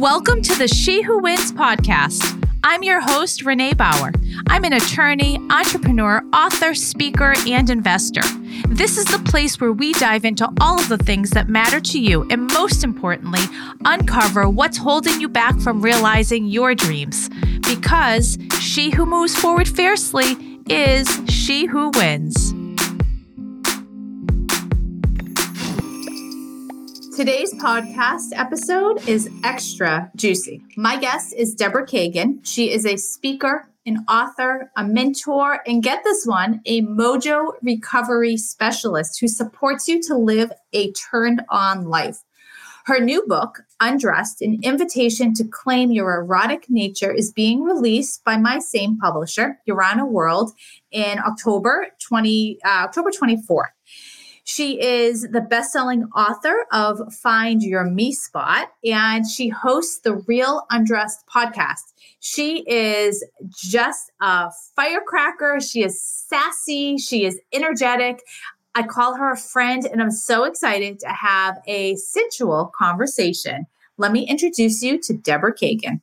Welcome to the She Who Wins podcast. I'm your host, Renee Bauer. I'm an attorney, entrepreneur, author, speaker, and investor. This is the place where we dive into all of the things that matter to you and, most importantly, uncover what's holding you back from realizing your dreams. Because she who moves forward fiercely is she who wins. Today's podcast episode is extra juicy. My guest is Deborah Kagan. She is a speaker, an author, a mentor, and get this one, a mojo recovery specialist who supports you to live a turned on life. Her new book, Undressed An Invitation to Claim Your Erotic Nature, is being released by my same publisher, Urana World, in October 20, uh, October 24th. She is the best-selling author of Find Your Me Spot, and she hosts the Real Undressed podcast. She is just a firecracker. She is sassy. She is energetic. I call her a friend, and I'm so excited to have a sensual conversation. Let me introduce you to Deborah Kagan.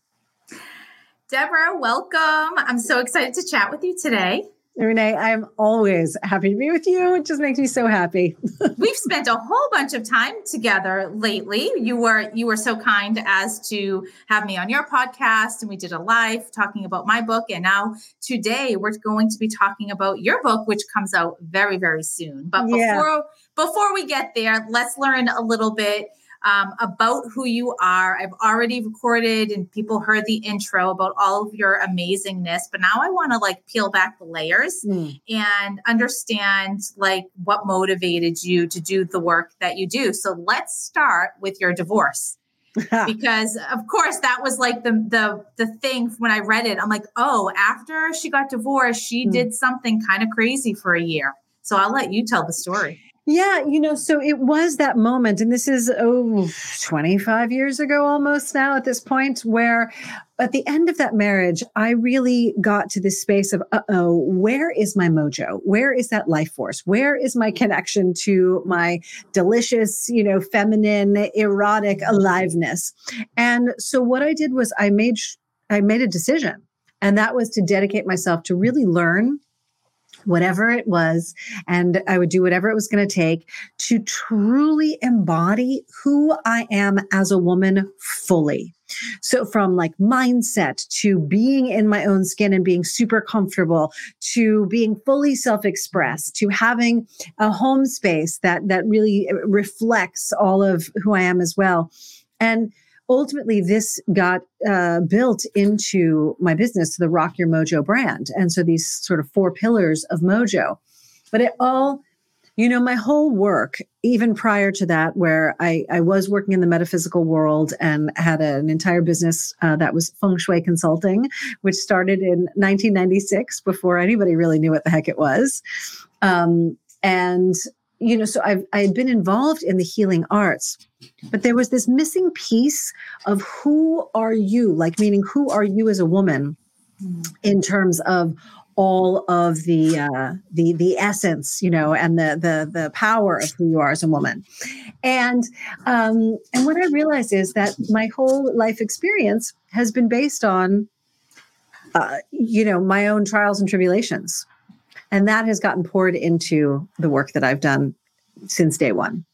Deborah, welcome. I'm so excited to chat with you today. Renee, I'm always happy to be with you. It just makes me so happy. We've spent a whole bunch of time together lately. You were you were so kind as to have me on your podcast and we did a live talking about my book and now today we're going to be talking about your book which comes out very very soon. But before yeah. before we get there, let's learn a little bit um, about who you are. I've already recorded and people heard the intro about all of your amazingness, but now I want to like peel back the layers mm. and understand like what motivated you to do the work that you do. So let's start with your divorce. because of course that was like the the the thing when I read it. I'm like, oh, after she got divorced, she mm. did something kind of crazy for a year. So I'll let you tell the story. Yeah, you know, so it was that moment, and this is, oh, 25 years ago almost now at this point, where at the end of that marriage, I really got to this space of, uh oh, where is my mojo? Where is that life force? Where is my connection to my delicious, you know, feminine, erotic aliveness? And so what I did was I made, I made a decision, and that was to dedicate myself to really learn whatever it was, and I would do whatever it was going to take to truly embody who I am as a woman fully. So from like mindset to being in my own skin and being super comfortable to being fully self-expressed to having a home space that that really eh, reflects all of who I am as well. And ultimately this got uh, built into my business the rock your mojo brand and so these sort of four pillars of mojo. But it all you know my whole work even prior to that where i, I was working in the metaphysical world and had an entire business uh, that was feng shui consulting which started in 1996 before anybody really knew what the heck it was. Um, and you know, so I've I had been involved in the healing arts, but there was this missing piece of who are you, like meaning who are you as a woman, in terms of all of the uh, the the essence, you know, and the the the power of who you are as a woman, and um, and what I realized is that my whole life experience has been based on, uh, you know, my own trials and tribulations and that has gotten poured into the work that I've done since day one.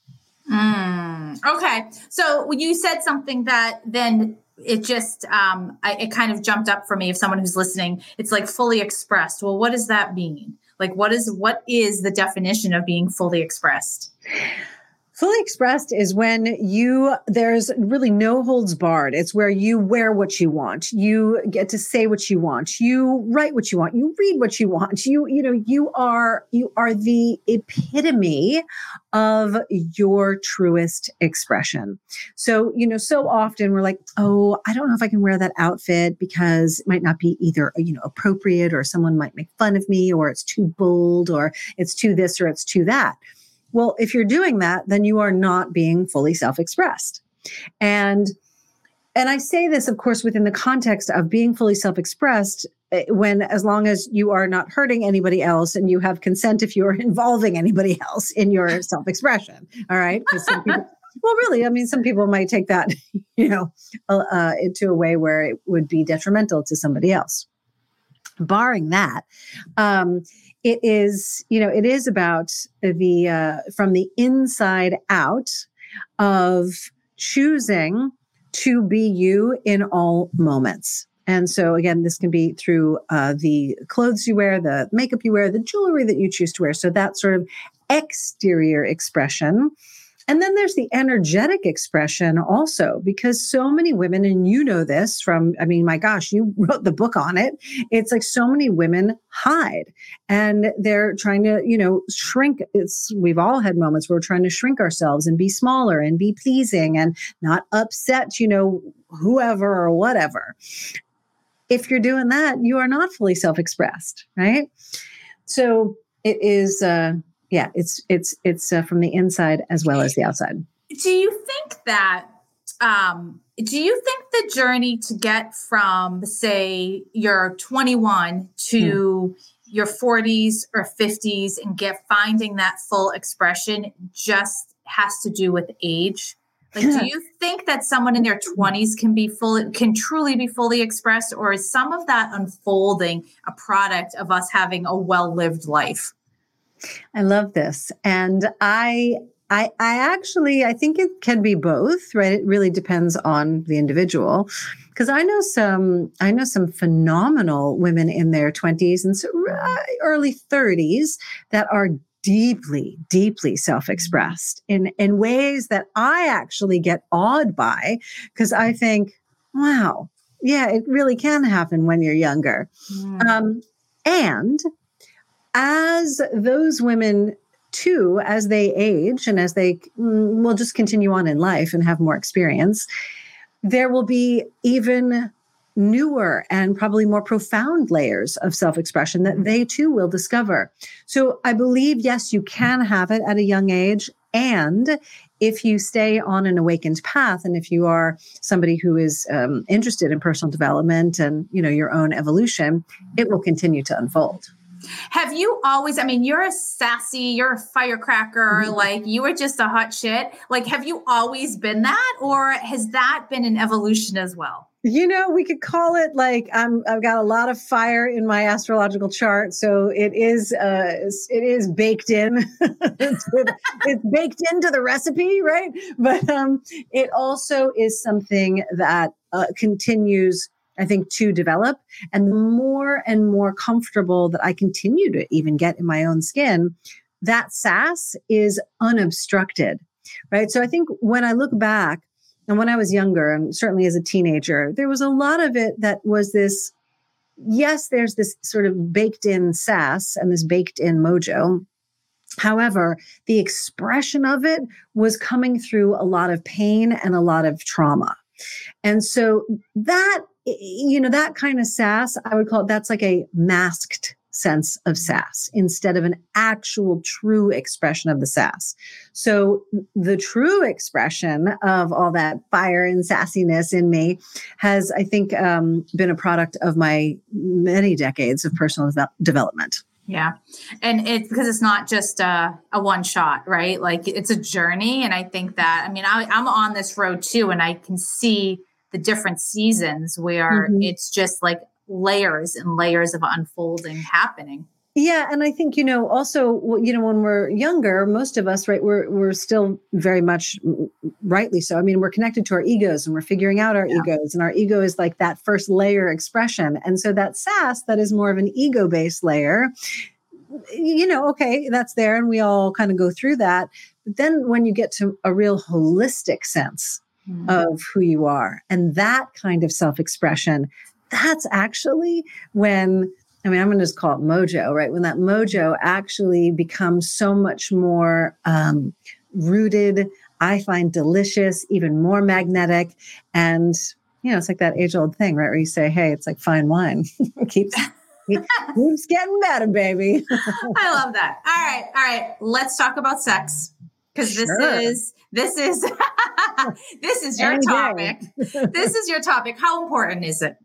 Mm, okay. So you said something that then it just um, I, it kind of jumped up for me if someone who's listening it's like fully expressed well what does that mean like what is what is the definition of being fully expressed Fully expressed is when you, there's really no holds barred. It's where you wear what you want. You get to say what you want. You write what you want. You read what you want. You, you know, you are, you are the epitome of your truest expression. So, you know, so often we're like, oh, I don't know if I can wear that outfit because it might not be either, you know, appropriate or someone might make fun of me or it's too bold or it's too this or it's too that. Well, if you're doing that, then you are not being fully self expressed. And and I say this, of course, within the context of being fully self expressed, eh, when as long as you are not hurting anybody else and you have consent if you're involving anybody else in your self expression. All right. People, well, really, I mean, some people might take that, you know, uh, into a way where it would be detrimental to somebody else. Barring that, um, it is, you know, it is about the uh, from the inside out of choosing to be you in all moments. And so, again, this can be through uh, the clothes you wear, the makeup you wear, the jewelry that you choose to wear. So, that sort of exterior expression and then there's the energetic expression also, because so many women, and you know this from, I mean, my gosh, you wrote the book on it. It's like so many women hide and they're trying to, you know, shrink. It's, we've all had moments where we're trying to shrink ourselves and be smaller and be pleasing and not upset, you know, whoever or whatever. If you're doing that, you are not fully self expressed, right? So it is, uh, yeah, it's it's it's uh, from the inside as well as the outside. Do you think that? Um, do you think the journey to get from, say, you're 21 to mm. your 40s or 50s and get finding that full expression just has to do with age? Like, do you think that someone in their 20s can be fully, can truly be fully expressed, or is some of that unfolding a product of us having a well lived life? I love this. And I I, I actually I think it can be both, right? It really depends on the individual. Because I know some I know some phenomenal women in their 20s and so early 30s that are deeply, deeply self-expressed in, in ways that I actually get awed by because I think, wow, yeah, it really can happen when you're younger. Mm. Um, and as those women too, as they age and as they mm, will just continue on in life and have more experience, there will be even newer and probably more profound layers of self expression that they too will discover. So I believe, yes, you can have it at a young age. And if you stay on an awakened path, and if you are somebody who is um, interested in personal development and you know your own evolution, it will continue to unfold. Have you always, I mean, you're a sassy, you're a firecracker, mm-hmm. like you were just a hot shit. Like, have you always been that, or has that been an evolution as well? You know, we could call it like I'm. I've got a lot of fire in my astrological chart, so it is. Uh, it is baked in. it's, it's baked into the recipe, right? But um, it also is something that uh, continues I think, to develop. And the more and more comfortable that I continue to even get in my own skin, that sass is unobstructed, right? So I think when I look back, and when I was younger, and certainly as a teenager, there was a lot of it that was this yes, there's this sort of baked in sass and this baked in mojo. However, the expression of it was coming through a lot of pain and a lot of trauma. And so that you know, that kind of sass, I would call it that's like a masked sense of sass instead of an actual true expression of the sass. So the true expression of all that fire and sassiness in me has, I think, um, been a product of my many decades of personal de- development. Yeah. And it's because it's not just a, a, one shot, right? Like it's a journey. And I think that, I mean, I, I'm on this road too, and I can see the different seasons where mm-hmm. it's just like layers and layers of unfolding happening. Yeah, and I think you know also you know when we're younger, most of us right we're we're still very much rightly so. I mean, we're connected to our egos and we're figuring out our yeah. egos and our ego is like that first layer expression. And so that sass that is more of an ego-based layer you know, okay, that's there and we all kind of go through that. But then when you get to a real holistic sense mm-hmm. of who you are. And that kind of self expression, that's actually when, I mean, I'm going to just call it mojo, right? When that mojo actually becomes so much more um, rooted, I find delicious, even more magnetic. And, you know, it's like that age old thing, right? Where you say, hey, it's like fine wine. keeps keeps getting better, baby. I love that. All right. All right. Let's talk about sex because this sure. is this is this is your topic. this is your topic. How important is it?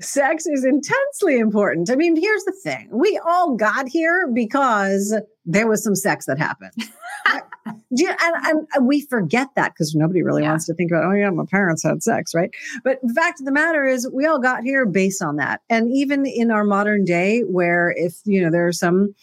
Sex is intensely important. I mean, here's the thing. We all got here because there was some sex that happened. Yeah, and, and we forget that because nobody really Yeah. wants to think about, oh yeah, my parents had sex, right? But the fact of the matter is, we all got here based on that. And even in our modern day, where if you know there are some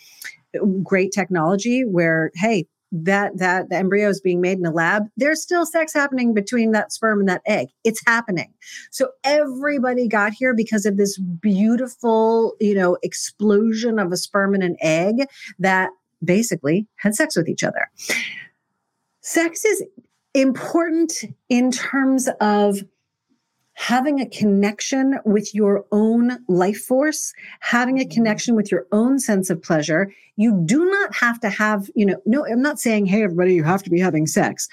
great technology where, hey, that that the embryo is being made in a lab, there's still sex happening between that sperm and that egg. It's happening. So everybody got here because of this beautiful, you know, explosion of a sperm and an egg that basically had sex with each other. Sex is important in terms of having a connection with your own life force, having a mm-hmm. connection with your own sense of pleasure. You do not have to have, you know, no, I'm not saying, hey, everybody, you have to be having sex,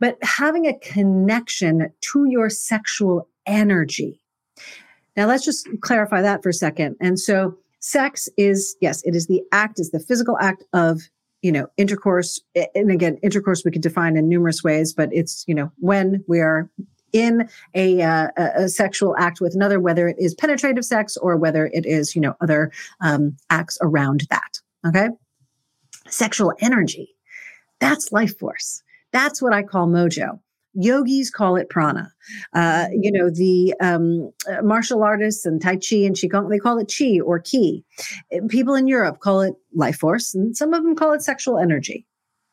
but having a connection to your sexual energy. Now, let's just clarify that for a second. And so, sex is, yes, it is the act, is the physical act of you know intercourse and again intercourse we could define in numerous ways but it's you know when we are in a, uh, a sexual act with another whether it is penetrative sex or whether it is you know other um, acts around that okay? Sexual energy that's life force. That's what i call mojo. Yogis call it prana. Uh, you know the um, uh, martial artists and tai chi and qigong they call it Qi or ki people in europe call it life force and some of them call it sexual energy.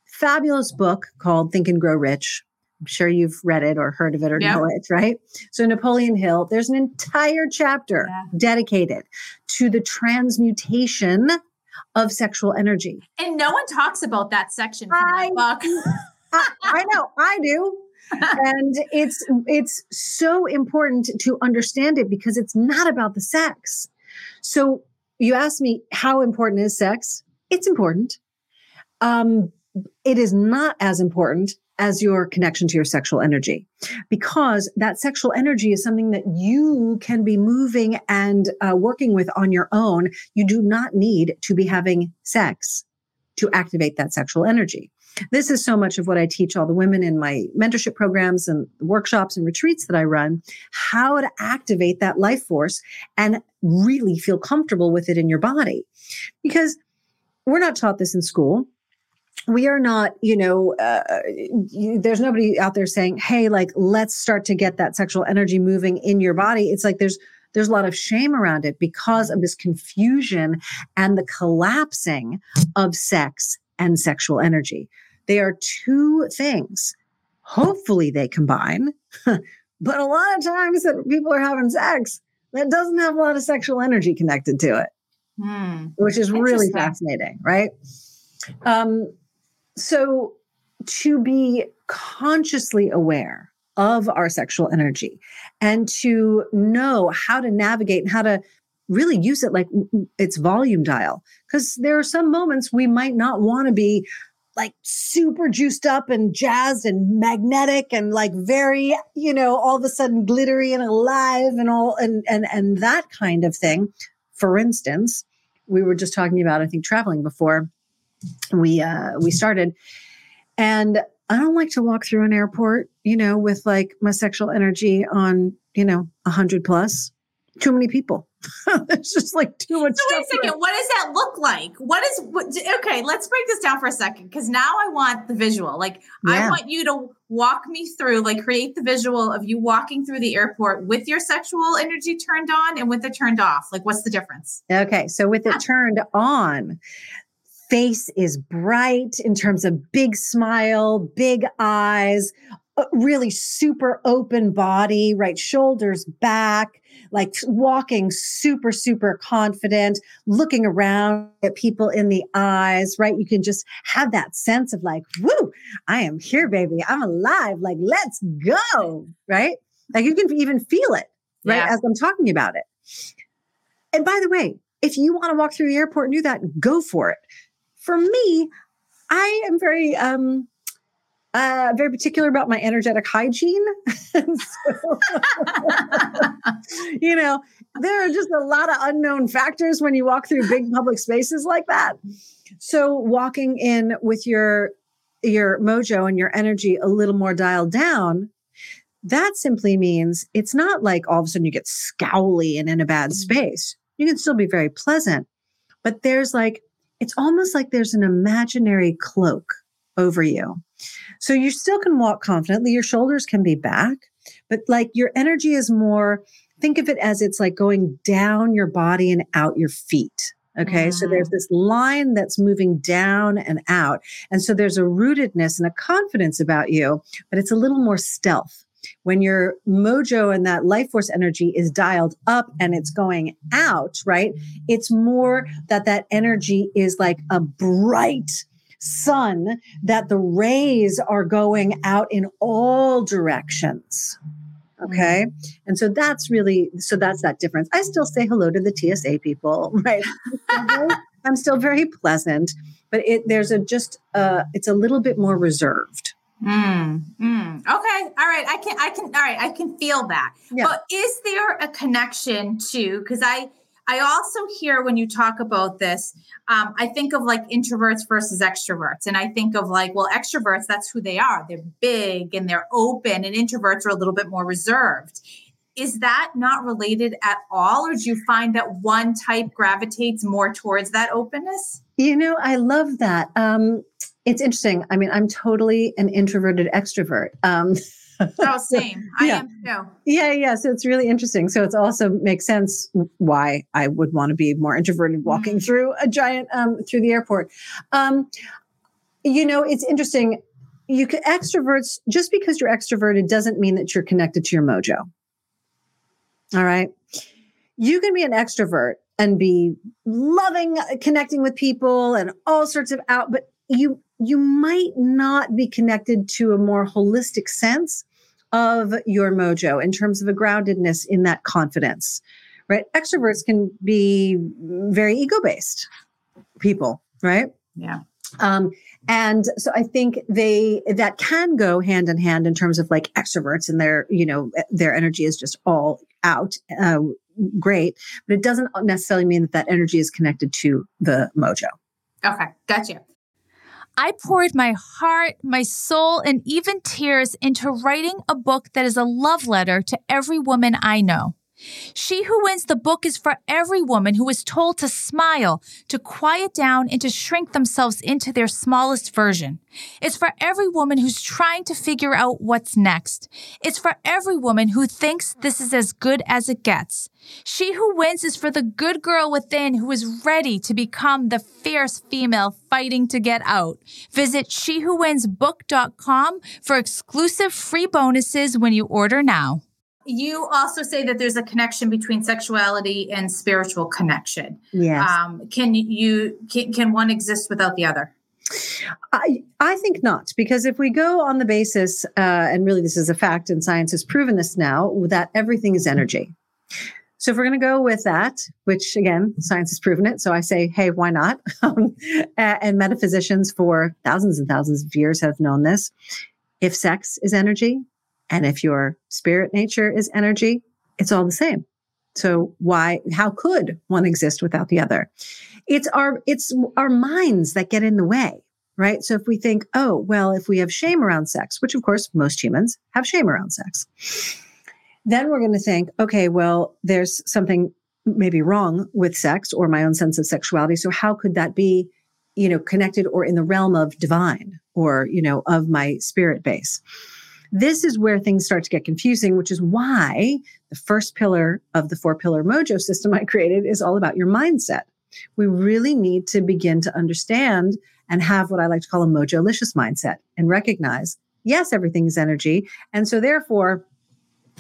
Fabulous book called think and grow rich i'm sure you've read it or heard of it or Yeah. know it right so napoleon hill there's an entire chapter Yeah. dedicated to the transmutation of sexual energy And no one talks about that section from I- book. I, I know I do. and it's it's so important to understand it because it's not about the sex. So you asked me how important is sex? It's important. Um, it is not as important as your connection to your sexual energy because that sexual energy is something that you can be moving and uh, working with on your own. You do not need to be having sex to activate that sexual energy. This is so much of what I teach all the women in my mentorship programs and workshops and retreats that I run how to activate that life force and really feel comfortable with it in your body. Because we're not taught this in school. We are not, you know, uh, there's nobody out there saying, hey, like, let's start to get that sexual energy moving in your body. It's like there's, there's a lot of shame around it because of this confusion and the collapsing of sex and sexual energy. They are two things. Hopefully they combine, but a lot of times that people are having sex that doesn't have a lot of sexual energy connected to it, Hmm. which is really fascinating, right? Um, so to be consciously aware of our sexual energy and to know how to navigate and how to really use it like its volume dial. Because there are some moments we might not want to be like super juiced up and jazzed and magnetic and like very you know all of a sudden glittery and alive and all and and and that kind of thing. For instance we were just talking about i think traveling before we uh we started and i don't like to walk through an airport you know with like my sexual energy on you know 100 plus too many people it's just like too much So wait a second. What does that look like? What is what, okay? Let's break this down for a second because now I want the visual. Like I want you to walk me through, like create the visual of you walking through the airport with your sexual energy turned on and with it turned off. Like what's the difference? Okay, so with it turned on, face is bright in terms of big smile, big eyes, really super open body, right? Shoulders back, like walking super, super confident, looking around at people in the eyes, right? You can just have that sense of like, woo, I am here, baby. I'm alive. Like, let's go, right? Like you can even feel it, right? Yeah. As I'm talking about it. And by the way, if you want to walk through the airport and do that, go for it. For me, I am very um uh very particular about my energetic hygiene. So, you know, there are just a lot of unknown factors when you walk through big public spaces like that. So walking in with your your mojo and your energy a little more dialed down, that simply means it's not like all of a sudden you get scowly and in a bad space. You can still be very pleasant, but there's like, it's almost like there's an imaginary cloak over you. So you still can walk confidently, your shoulders can be back, but like your energy is more, think of it as it's like going down your body and out your feet. Okay. Mm. So there's mm. this line that's moving down and out. And so there's a rootedness and a confidence about you, but it's a little more stealth. When your mojo and that life force energy is dialed up and it's going out, right? It's more that that energy is like a bright, sun that the rays are going out in all directions. Okay. Mm-hmm. And so that's really, so that's that difference. I still say hello to the TSA people, right? I'm still very pleasant, but it, there's a just, uh, it's a little bit more reserved. Mm, mm. Okay. All right. I can, I can, all right. I can feel that. Yeah. But is there a connection to, because I, I also hear when you talk about this, um, I think of like introverts versus extroverts. And I think of like, well, extroverts, that's who they are. They're big and they're open, and introverts are a little bit more reserved. Is that not related at all? Or do you find that one type gravitates more towards that openness? You know, I love that. Um, it's interesting. I mean, I'm totally an introverted extrovert. Um, oh, same. I yeah. am too. Yeah, yeah. So it's really interesting. So it's also makes sense why I would want to be more introverted walking mm-hmm. through a giant um, through the airport. Um, you know, it's interesting. You can extroverts just because you're extroverted doesn't mean that you're connected to your mojo. All right. You can be an extrovert and be loving uh, connecting with people and all sorts of out, but you you might not be connected to a more holistic sense of your mojo in terms of a groundedness in that confidence, right? Extroverts can be very ego based people, right? Yeah. Um, and so I think they that can go hand in hand in terms of like extroverts and their you know their energy is just all out, uh, great, but it doesn't necessarily mean that that energy is connected to the mojo. Okay, gotcha. I poured my heart, my soul, and even tears into writing a book that is a love letter to every woman I know. She Who Wins the book is for every woman who is told to smile, to quiet down, and to shrink themselves into their smallest version. It's for every woman who's trying to figure out what's next. It's for every woman who thinks this is as good as it gets. She Who Wins is for the good girl within who is ready to become the fierce female fighting to get out. Visit shewhowinsbook.com for exclusive free bonuses when you order now. You also say that there's a connection between sexuality and spiritual connection. Yes. Um, can you can, can one exist without the other? I, I think not, because if we go on the basis, uh, and really this is a fact, and science has proven this now, that everything is energy. So if we're going to go with that, which again, science has proven it. So I say, hey, why not? Um, and metaphysicians for thousands and thousands of years have known this. If sex is energy, and if your spirit nature is energy, it's all the same. So why, how could one exist without the other? It's our, it's our minds that get in the way, right? So if we think, oh, well, if we have shame around sex, which of course most humans have shame around sex, then we're going to think, okay, well, there's something maybe wrong with sex or my own sense of sexuality. So how could that be, you know, connected or in the realm of divine or, you know, of my spirit base? This is where things start to get confusing, which is why the first pillar of the four pillar mojo system I created is all about your mindset. We really need to begin to understand and have what I like to call a mojo-licious mindset and recognize, yes, everything is energy. And so therefore,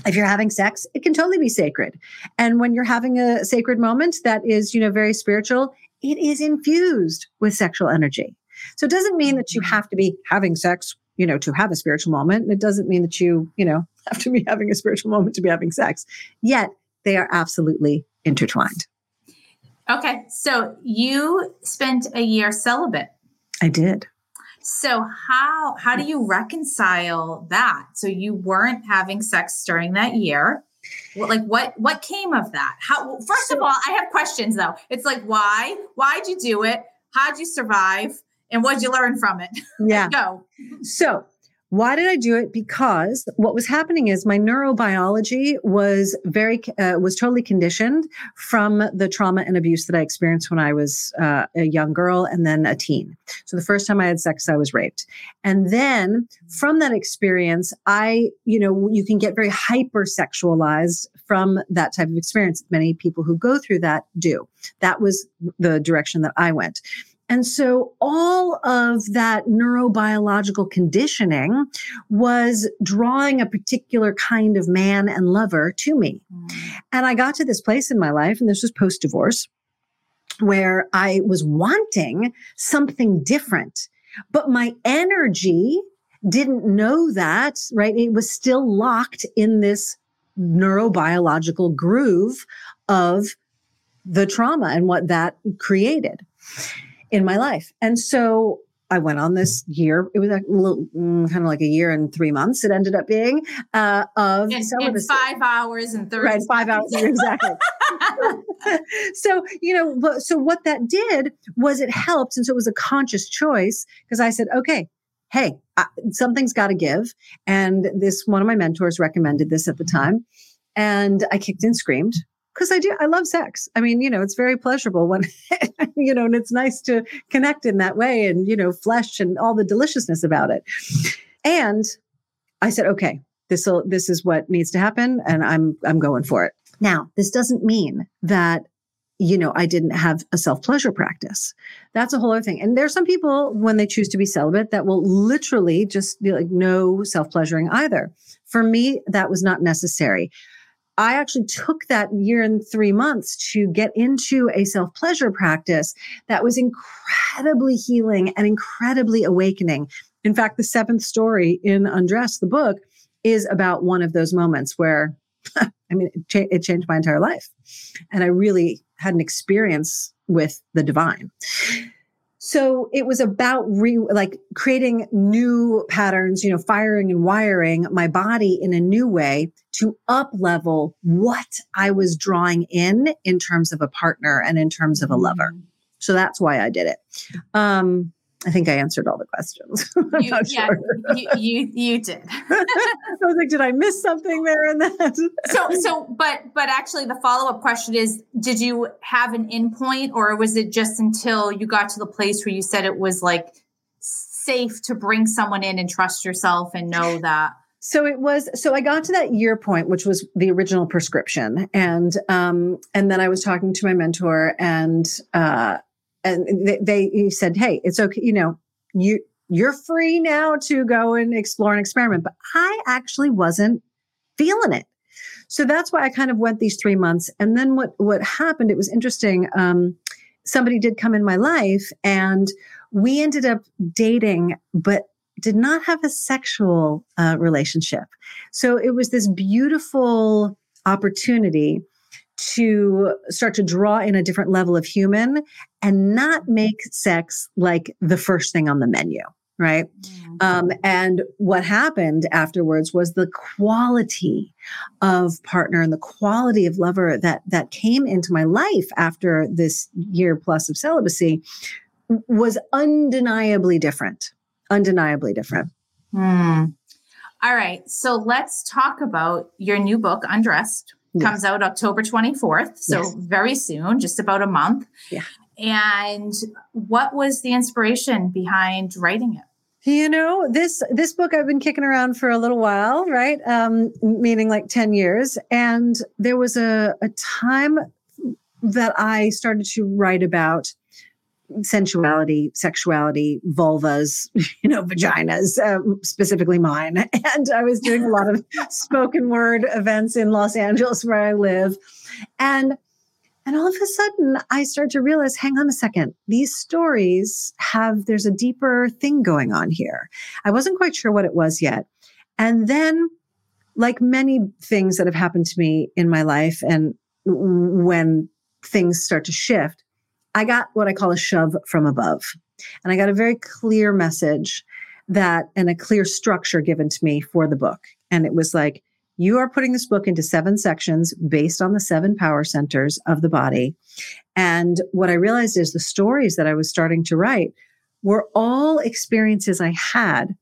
if you're having sex, it can totally be sacred. And when you're having a sacred moment that is, you know, very spiritual, it is infused with sexual energy. So it doesn't mean that you mm-hmm. have to be having sex you know, to have a spiritual moment. And it doesn't mean that you, you know, have to be having a spiritual moment to be having sex. Yet they are absolutely intertwined. Okay. So you spent a year celibate. I did. So how how do you reconcile that? So you weren't having sex during that year. Well, like what what came of that? How first of all, I have questions though. It's like why? Why'd you do it? How'd you survive? And what'd you learn from it? Yeah. Go. So Why did I do it? Because what was happening is my neurobiology was very, uh, was totally conditioned from the trauma and abuse that I experienced when I was uh, a young girl and then a teen. So the first time I had sex, I was raped. And then from that experience, I, you know, you can get very hypersexualized from that type of experience. Many people who go through that do. That was the direction that I went. And so all of that neurobiological conditioning was drawing a particular kind of man and lover to me. Mm. And I got to this place in my life, and this was post divorce, where I was wanting something different, but my energy didn't know that, right? It was still locked in this neurobiological groove of the trauma and what that created in my life. And so I went on this year. It was a little, mm, kind of like a year and three months. It ended up being uh, of in, in five hours and thirty. Right, five hours exactly. so you know, so what that did was it helped, and so it was a conscious choice because I said, okay, hey, I, something's got to give, and this one of my mentors recommended this at the time, and I kicked and screamed because I do, I love sex. I mean, you know, it's very pleasurable when, you know, and it's nice to connect in that way and, you know, flesh and all the deliciousness about it. And I said, okay, this will, this is what needs to happen. And I'm, I'm going for it. Now, this doesn't mean that, you know, I didn't have a self pleasure practice. That's a whole other thing. And there are some people when they choose to be celibate that will literally just be like no self pleasuring either. For me, that was not necessary. I actually took that year and three months to get into a self pleasure practice that was incredibly healing and incredibly awakening. In fact, the seventh story in Undressed, the book, is about one of those moments where, I mean, it, cha- it changed my entire life. And I really had an experience with the divine. So it was about re, like creating new patterns, you know, firing and wiring my body in a new way to up level what I was drawing in in terms of a partner and in terms of a lover. Mm. So that's why I did it. Um, I think I answered all the questions. You, yeah, sure. you, you, you did. I was like, did I miss something there in that? so so but but actually the follow-up question is did you have an endpoint or was it just until you got to the place where you said it was like safe to bring someone in and trust yourself and know that so it was so i got to that year point which was the original prescription and um and then i was talking to my mentor and uh and they, they said, Hey, it's okay. You know, you, you're free now to go and explore and experiment. But I actually wasn't feeling it. So that's why I kind of went these three months. And then what, what happened, it was interesting. Um, somebody did come in my life and we ended up dating, but did not have a sexual uh, relationship. So it was this beautiful opportunity to start to draw in a different level of human and not make sex like the first thing on the menu right? Mm-hmm. um, and what happened afterwards was the quality of partner and the quality of lover that that came into my life after this year plus of celibacy was undeniably different undeniably different. Mm. all right. So let's talk about your new book undressed yes. comes out October 24th. So yes. very soon, just about a month. Yeah. And what was the inspiration behind writing it? You know, this this book I've been kicking around for a little while, right? Um, meaning like 10 years. And there was a, a time that I started to write about sensuality, sexuality, vulvas, you know, vaginas, um, specifically mine. And I was doing a lot of spoken word events in Los Angeles where I live. And and all of a sudden I start to realize, hang on a second, these stories have there's a deeper thing going on here. I wasn't quite sure what it was yet. And then like many things that have happened to me in my life and when things start to shift, I got what I call a shove from above. And I got a very clear message that and a clear structure given to me for the book. And it was like, you are putting this book into seven sections based on the seven power centers of the body. And what I realized is the stories that I was starting to write were all experiences I had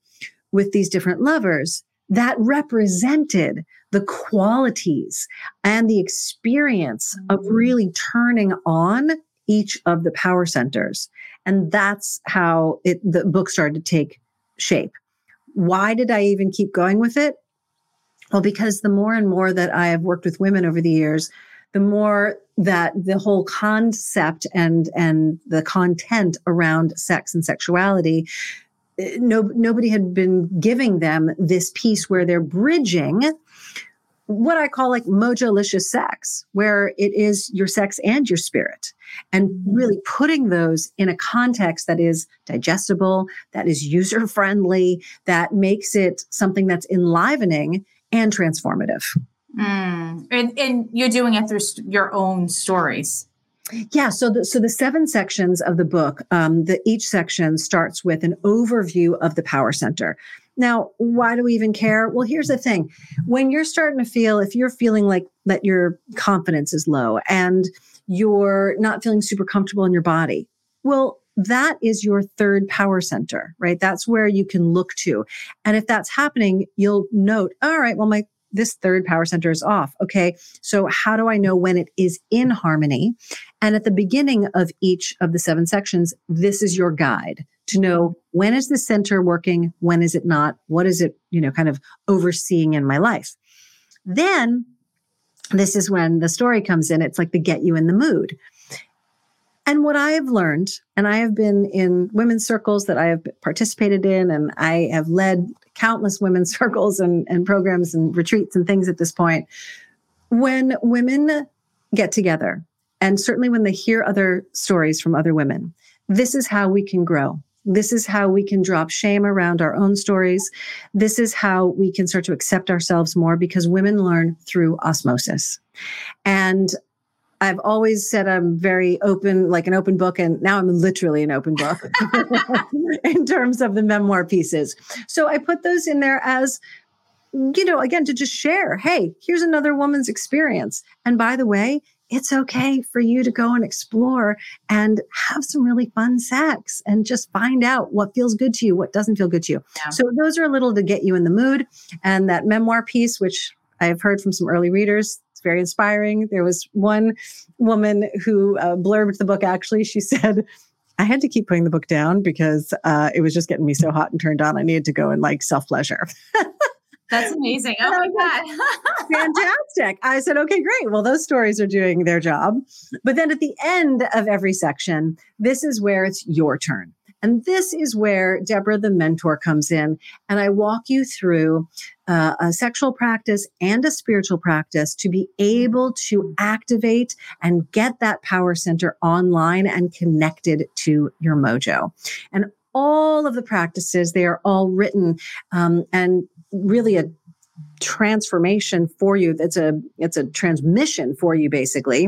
with these different lovers that represented the qualities and the experience of Mm-hmm. really turning on each of the power centers. And that's how it, the book started to take shape. Why did I even keep going with it? Well, because the more and more that I have worked with women over the years, the more that the whole concept and and the content around sex and sexuality eh, no nobody had been giving them this piece where they're bridging what I call like mojolicious sex, where it is your sex and your spirit, and really putting those in a context that is digestible, that is user friendly, that makes it something that's enlivening and transformative. Mm. And, and you're doing it through your own stories. Yeah, so the so the seven sections of the book, um, the each section starts with an overview of the power center. Now, why do we even care? Well, here's the thing: when you're starting to feel, if you're feeling like that your confidence is low and you're not feeling super comfortable in your body, well, that is your third power center, right? That's where you can look to, and if that's happening, you'll note, all right, well, my this third power center is off. Okay. So how do I know when it is in harmony? And at the beginning of each of the seven sections, this is your guide to know when is the center working? When is it not? What is it, you know, kind of overseeing in my life? Then this is when the story comes in. It's like the get you in the mood. And what I have learned, and I have been in women's circles that I have participated in, and I have led countless women's circles and, and programs and retreats and things at this point. When women get together, and certainly when they hear other stories from other women, this is how we can grow. This is how we can drop shame around our own stories. This is how we can start to accept ourselves more because women learn through osmosis. And I've always said I'm very open, like an open book, and now I'm literally an open book in terms of the memoir pieces. So I put those in there as, you know, again, to just share hey, here's another woman's experience. And by the way, it's okay for you to go and explore and have some really fun sex and just find out what feels good to you, what doesn't feel good to you. Yeah. So those are a little to get you in the mood. And that memoir piece, which I've heard from some early readers, it's very inspiring. There was one woman who uh, blurbed the book. Actually, she said, I had to keep putting the book down because uh, it was just getting me so hot and turned on. I needed to go and like self pleasure. That's amazing. Oh my God. Fantastic. I said, okay, great. Well, those stories are doing their job. But then at the end of every section, this is where it's your turn. And this is where Deborah, the mentor, comes in. And I walk you through uh, a sexual practice and a spiritual practice to be able to activate and get that power center online and connected to your mojo. And all of the practices, they are all written um, and really a transformation for you. That's a it's a transmission for you basically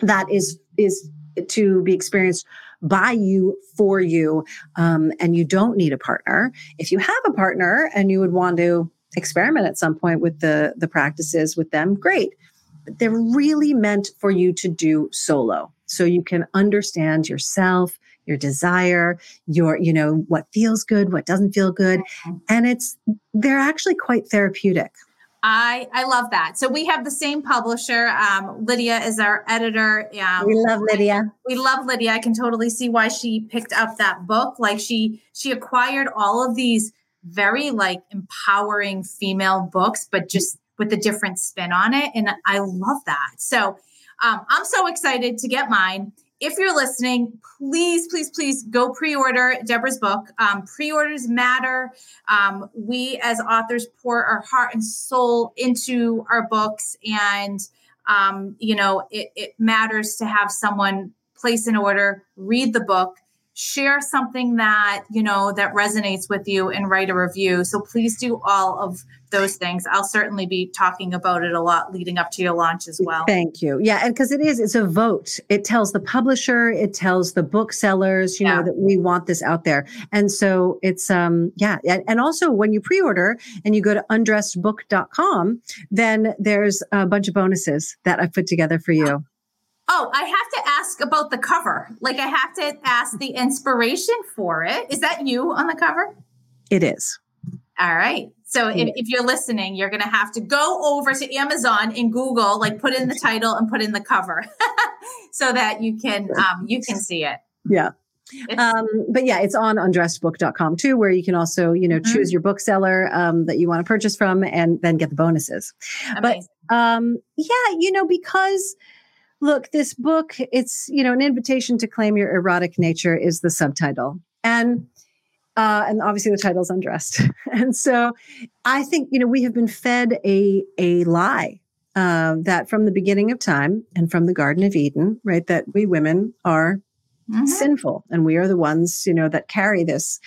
that is is to be experienced by you for you um, and you don't need a partner. If you have a partner and you would want to experiment at some point with the the practices with them great. But they're really meant for you to do solo. So you can understand yourself your desire your you know what feels good what doesn't feel good. And it's they're actually quite therapeutic I I love that. So we have the same publisher. Um, Lydia is our editor. Um, we love lydia we love Lydia. I can totally see why she picked up that book. Like she she acquired all of these very like empowering female books, but just with a different spin on it. And I love that. So um, I'm so excited to get mine. If you're listening, please, please, please go pre-order Deborah's book. Um, pre-orders matter. Um, we as authors pour our heart and soul into our books, and um, you know it, it matters to have someone place an order, read the book, share something that you know that resonates with you, and write a review. So please do all of those things. I'll certainly be talking about it a lot leading up to your launch as well. Thank you. Yeah, and because it is, it's a vote. It tells the publisher, it tells the booksellers, you Yeah. know, that we want this out there. And so it's um yeah, and, and also when you pre-order and you go to undressedbook.com, then there's a bunch of bonuses that I've put together for you. Oh, I have to ask about the cover. Like I have to ask the inspiration for it. Is that you on the cover? It is. All right. So if, if you're listening, you're going to have to go over to Amazon and Google, like put in the title and put in the cover so that you can, um, you can see it. Yeah. Um, but yeah, it's on undressedbook.com too, where you can also, you know, mm-hmm. choose your bookseller um, that you want to purchase from and then get the bonuses. Amazing. But um, yeah, you know, because look, this book, it's, you know, an invitation to claim your erotic nature is the subtitle. And uh, and obviously the title's undressed. and so I think, you know, we have been fed a, a lie uh, that from the beginning of time and from the Garden of Eden, right, that we women are mm-hmm. sinful and we are the ones, you know, that carry this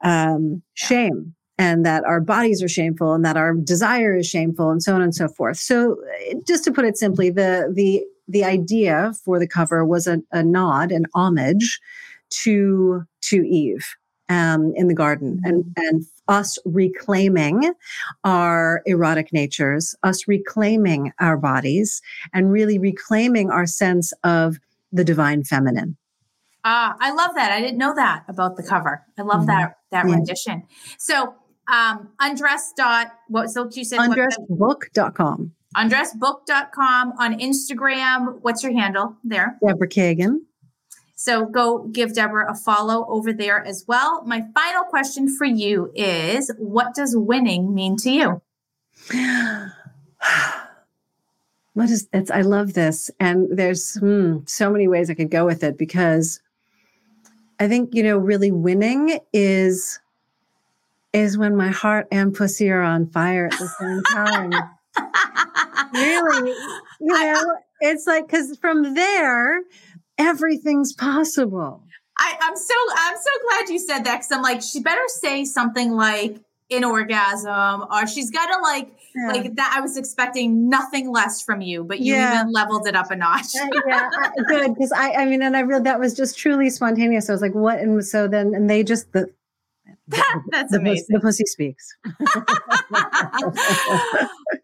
um, shame and that our bodies are shameful and that our desire is shameful and so on and so forth. So just to put it simply, the, the, the idea for the cover was a, a nod, an homage to, to Eve um, in the garden and, mm-hmm. and us reclaiming our erotic natures, us reclaiming our bodies, and really reclaiming our sense of the divine feminine. Ah, uh, I love that. I didn't know that about the cover. I love mm-hmm. that that yeah. rendition. So, um, undress dot what so you said undressbook.com. Undressbook.com on Instagram. What's your handle there? Deborah Kagan. So go give Deborah a follow over there as well. My final question for you is what does winning mean to you? what is it's I love this. And there's hmm, so many ways I could go with it because I think, you know, really winning is is when my heart and pussy are on fire at the same time. Really, you know, it's like because from there, everything's possible. I, am so I'm so glad you said that because I'm like she better say something like an orgasm or she's got to like yeah. like that. I was expecting nothing less from you, but you yeah. even leveled it up a notch. Uh, yeah, uh, good because I I mean, and I really that was just truly spontaneous. I was like, what? And so then and they just the That's the, amazing. The pussy speaks.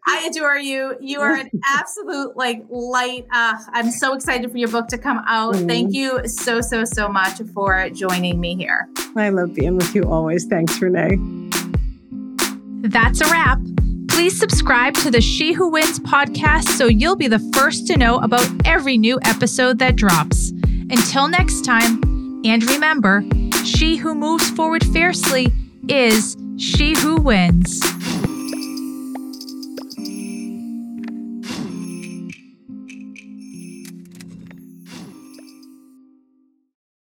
I adore you. You are an absolute like light. Uh, I'm so excited for your book to come out. Mm. Thank you so so so much for joining me here. I love being with you always. Thanks, Renee. That's a wrap. Please subscribe to the She Who Wins podcast so you'll be the first to know about every new episode that drops. Until next time, and remember, she who moves forward fiercely is she who wins.